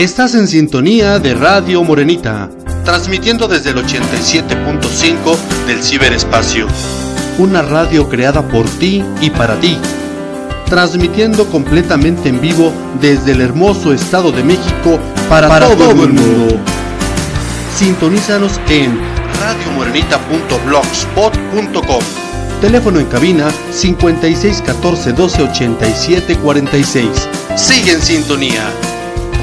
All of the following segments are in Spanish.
Estás en sintonía de Radio Morenita, transmitiendo desde el 87.5 del ciberespacio. Una radio creada por ti y para ti. Transmitiendo completamente en vivo desde el hermoso Estado de México para, todo, el mundo. Sintonízanos en radiomorenita.blogspot.com. Teléfono en cabina 5614 12 87 46. Sigue en sintonía.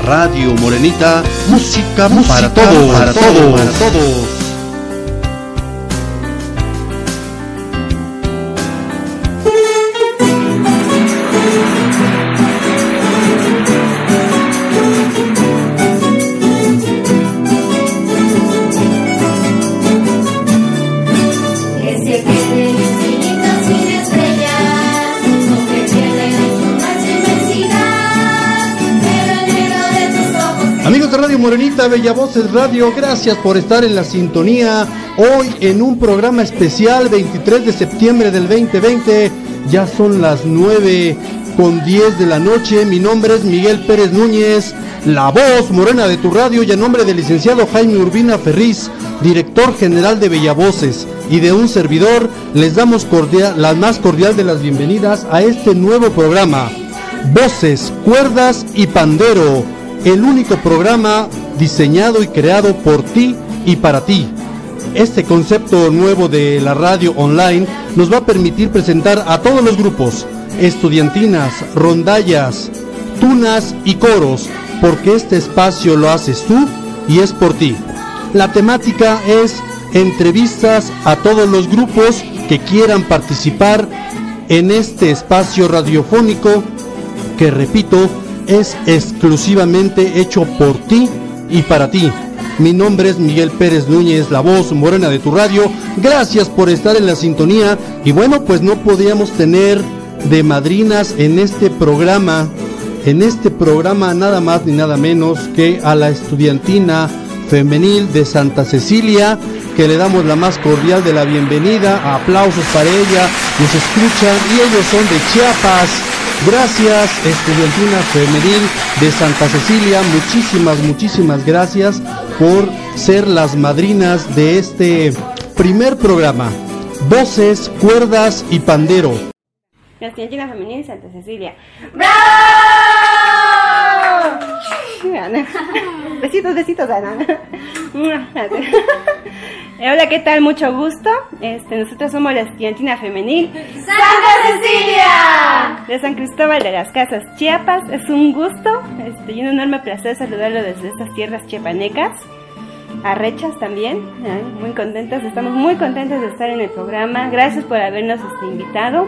Radio Morenita, música, música para todos, para todos, para todos. Morenita Bella Voces Radio, gracias por estar en la sintonía. Hoy en un programa especial, 23 de septiembre del 2020, ya son las 9 con 10 de la noche. Mi nombre es Miguel Pérez Núñez, la voz morena de tu radio y a nombre del licenciado Jaime Urbina Ferriz, director general de Bella Voces y de un servidor, les damos la más cordial de las bienvenidas a este nuevo programa. Voces, cuerdas y pandero el único programa diseñado y creado por ti y para ti. Este concepto nuevo de la radio online nos va a permitir presentar a todos los grupos, estudiantinas, rondallas, tunas y coros, porque este espacio lo haces tú y es por ti. La temática es entrevistas a todos los grupos que quieran participar en este espacio radiofónico que repito es exclusivamente hecho por ti y para ti. Mi nombre es Miguel Pérez Núñez, la voz morena de tu radio. Gracias por estar en la sintonía. Y bueno, pues no podíamos tener de madrinas en este programa, en este programa nada más ni nada menos que a la estudiantina femenil de Santa Cecilia, que le damos la más cordial de la bienvenida. Aplausos para ella. Nos escuchan y ellos son de Chiapas. Gracias, Estudiantina Femenil de Santa Cecilia. Muchísimas, muchísimas gracias por ser las madrinas de este primer programa. Voces, cuerdas y pandero. La Estudiantina Femenil de Santa Cecilia. ¡Bravo! Besitos, besitos, Ana. Hola, ¿qué tal? Mucho gusto. Este, nosotros somos la estudiantina femenil Santa Cecilia de San Cristóbal de las Casas, Chiapas. Es un gusto este, y un enorme placer saludarlo desde estas tierras chiapanecas. Arrechas también, muy contentas, estamos muy contentas de estar en el programa. Gracias por habernos este, invitado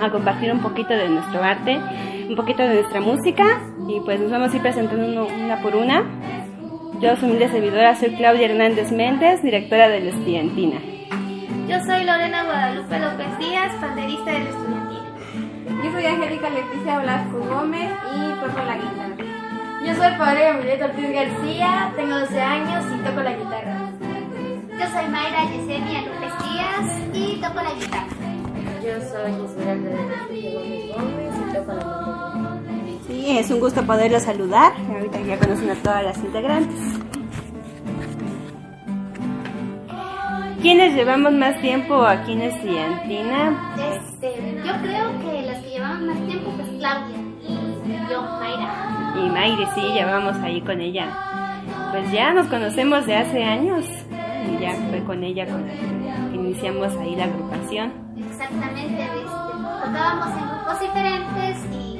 a compartir un poquito de nuestro arte, un poquito de nuestra música y pues nos vamos a ir presentando una por una. Yo, su humilde servidora, soy Claudia Hernández Méndez, directora de la Estudiantina. Yo soy Lorena Guadalupe López Díaz, panderista de la Estudiantina. Yo soy Angélica Leticia Blasco Gómez y toco la guitarra. Yo soy padre Miguel Ortiz García, tengo 12 años y toco la guitarra. Yo soy Mayra Yesenia López Díaz y toco la guitarra. Yo soy Esmeralda de Gómez Gómez y toco la guitarra. Es un gusto poderlo saludar. Ahorita ya conocen a todas las integrantes. ¿Quiénes llevamos más tiempo aquí en Estudiantina? Este, yo creo que las que llevamos más tiempo pues Claudia y yo, Mayra. Y Mayre, sí, llevamos ahí con ella. Pues ya nos conocemos de hace años. Y ya fue con ella con la que iniciamos ahí la agrupación. Exactamente, este, tocábamos en grupos diferentes y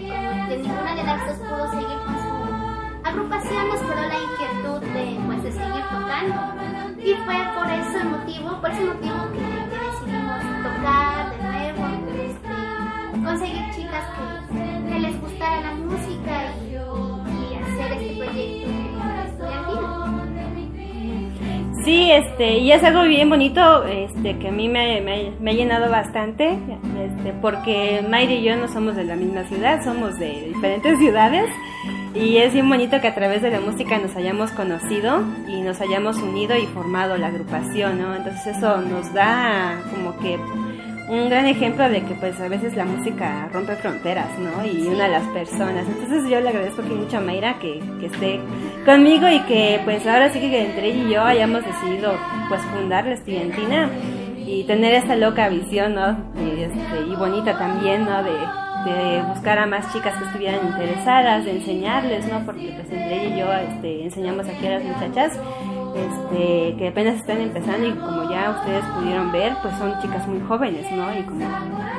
que ninguna de las dos pudo seguir con su agrupación, nos quedó la inquietud de, pues, de seguir tocando. Y fue por ese motivo, por ese motivo que, decidimos tocar de nuevo, este, conseguir chicas que, Sí, este, y es algo bien bonito, este, que a mí me, me, ha llenado bastante, este, porque Mayra y yo no somos de la misma ciudad, somos de diferentes ciudades, y es bien bonito que a través de la música nos hayamos conocido y nos hayamos unido y formado la agrupación, ¿no? Entonces eso nos da como que un gran ejemplo de que pues a veces la música rompe fronteras, ¿no? Y una a las personas. Entonces yo le agradezco aquí mucho a Mayra que, que esté conmigo y que pues ahora sí que entre ella y yo hayamos decidido pues fundar la estudiantina y tener esta loca visión, ¿no? Y, este, y bonita también, ¿no? De, de buscar a más chicas que estuvieran interesadas, de enseñarles, ¿no? Porque pues entre ella y yo este, enseñamos aquí a las muchachas este, que apenas están empezando y como ya ustedes pudieron ver, pues son chicas muy jóvenes, ¿no? Y como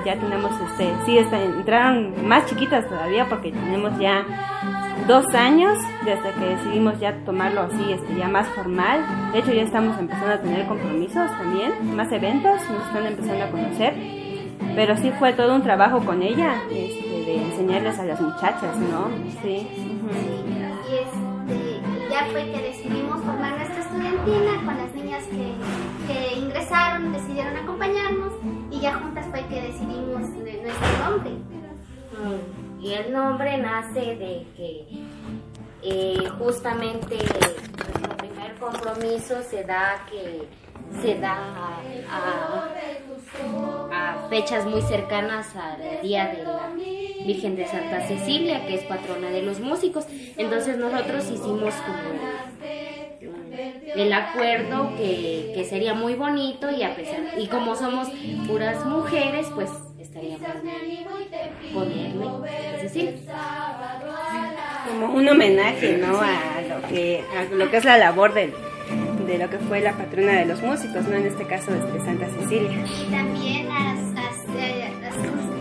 ya tenemos, este, sí, están, entraron más chiquitas todavía porque tenemos ya dos años desde que decidimos ya tomarlo así, este, ya más formal. De hecho, ya estamos empezando a tener compromisos también, más eventos, nos están empezando a conocer. Pero sí fue todo un trabajo con ella, este, de enseñarles a las muchachas, ¿no? Sí. Y este, ya fue que decidimos formar nuestra estudiantina con las niñas que, que ingresaron, decidieron acompañarnos y ya juntas fue que decidimos nuestro nombre. Y el nombre nace de que eh, justamente nuestro primer compromiso se da que se da a, a, fechas muy cercanas al día de la Virgen de Santa Cecilia, que es patrona de los músicos. Entonces nosotros hicimos como el acuerdo que, que sería muy bonito y a pesar y como somos puras mujeres, pues estaría ponerle, es decir, como un homenaje, ¿no? A lo que a lo que es la labor del de lo que fue la patrona de los músicos, ¿no? En este caso de Santa Cecilia. Y también a, a, a,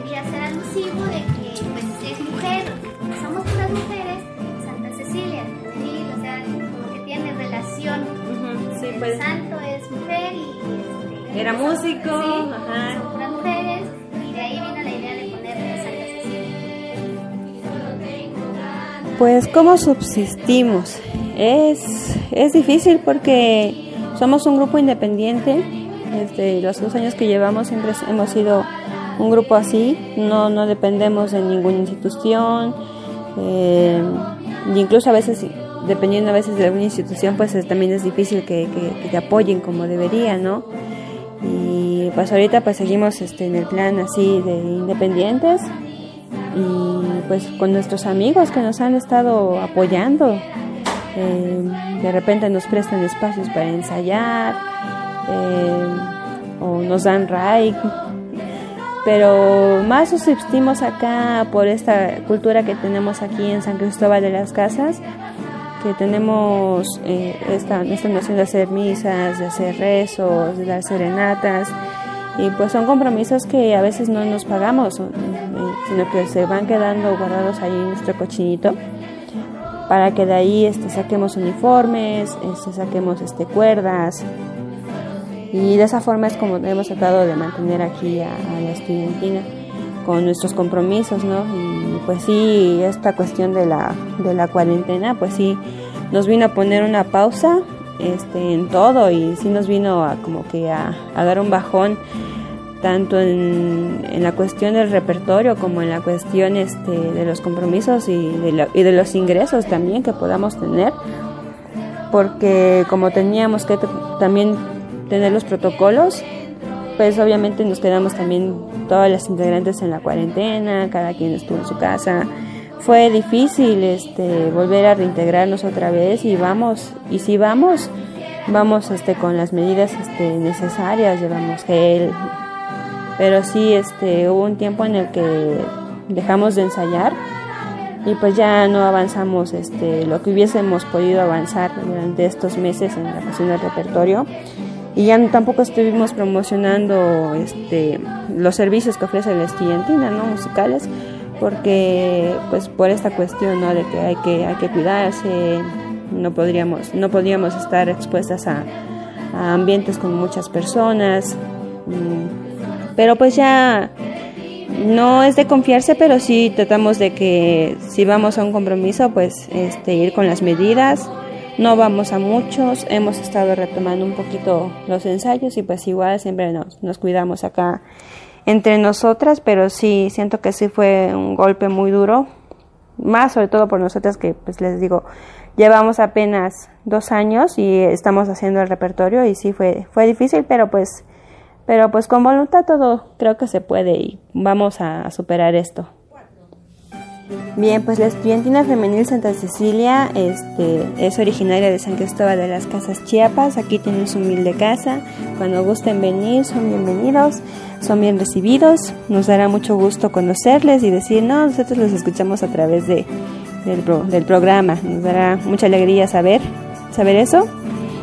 quería hacer alusivo de que pues es mujer, somos todas mujeres, Santa Cecilia, ¿sí? o sea, como que tiene relación. Uh -huh, sí, el pues. santo es mujer y este, era músico, sí, ajá. son puras mujeres y de ahí vino la idea de ponerle Santa Cecilia. Pues cómo subsistimos. Es, es difícil porque somos un grupo independiente. Desde los dos años que llevamos siempre hemos sido un grupo así. No, no dependemos de ninguna institución. Eh, incluso a veces, dependiendo a veces de alguna institución, pues es, también es difícil que, que, que, te apoyen como debería, ¿no? Y pues ahorita pues seguimos este, en el plan así de independientes y pues con nuestros amigos que nos han estado apoyando. Eh, de repente nos prestan espacios para ensayar eh, o nos dan RAI pero más subsistimos acá por esta cultura que tenemos aquí en San Cristóbal de las Casas que tenemos eh, esta, esta noción de hacer misas, de hacer rezos, de dar serenatas y pues son compromisos que a veces no nos pagamos, sino que se van quedando guardados ahí en nuestro cochinito para que de ahí este, saquemos uniformes, este, saquemos este, cuerdas y de esa forma es como hemos tratado de mantener aquí a, la estudiantina con nuestros compromisos, ¿no? Y pues sí, esta cuestión de la, de la cuarentena, pues sí, nos vino a poner una pausa este, en todo y sí nos vino a como que a dar un bajón tanto en, en, la cuestión del repertorio como en la cuestión este, de los compromisos y de, lo, y de los ingresos también que podamos tener, porque como teníamos que también tener los protocolos, pues obviamente nos quedamos también todas las integrantes en la cuarentena, cada quien estuvo en su casa. Fue difícil este, volver a reintegrarnos otra vez y vamos, y si vamos, vamos este, con las medidas este, necesarias, llevamos gel, pero sí este hubo un tiempo en el que dejamos de ensayar y pues ya no avanzamos este lo que hubiésemos podido avanzar durante estos meses en la cuestión del repertorio. Y ya tampoco estuvimos promocionando este los servicios que ofrece la estudiantina no musicales porque pues por esta cuestión no de que hay que hay que cuidarse no podríamos no podríamos estar expuestas a, a ambientes con muchas personas pero pues ya no es de confiarse, pero sí tratamos de que si vamos a un compromiso, pues este, ir con las medidas. No vamos a muchos, hemos estado retomando un poquito los ensayos y pues igual siempre nos, nos cuidamos acá entre nosotras, pero sí siento que sí fue un golpe muy duro, más sobre todo por nosotras que pues les digo, llevamos apenas dos años y estamos haciendo el repertorio y sí fue, fue difícil, pero pues Pero pues con voluntad todo creo que se puede y vamos a superar esto. Bien, pues la estudiantina femenil Santa Cecilia este, es originaria de San Cristóbal de las Casas Chiapas. Aquí tienen su humilde casa. Cuando gusten venir, son bienvenidos, son bien recibidos. Nos dará mucho gusto conocerles y decir, no, nosotros los escuchamos a través de, del, del programa. Nos dará mucha alegría saber, saber eso.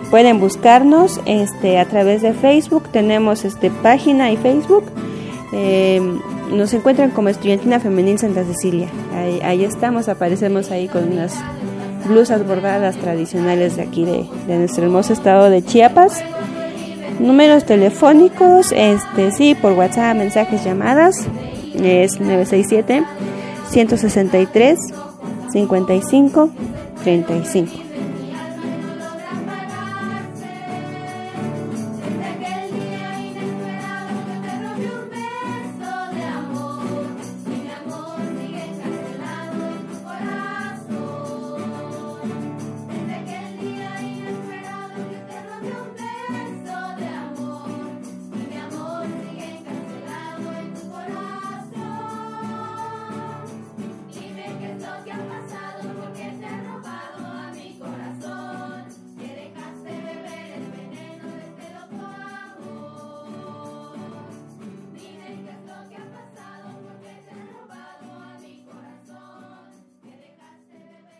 Pueden buscarnos este, a través de Facebook. Tenemos este, página y Facebook. Eh, nos encuentran como Estudiantina Femenil Santa Cecilia. Ahí, estamos, aparecemos ahí con unas blusas bordadas tradicionales de aquí de, nuestro hermoso estado de Chiapas. Números telefónicos, este sí, por WhatsApp, mensajes, llamadas, es 967 163 55 35.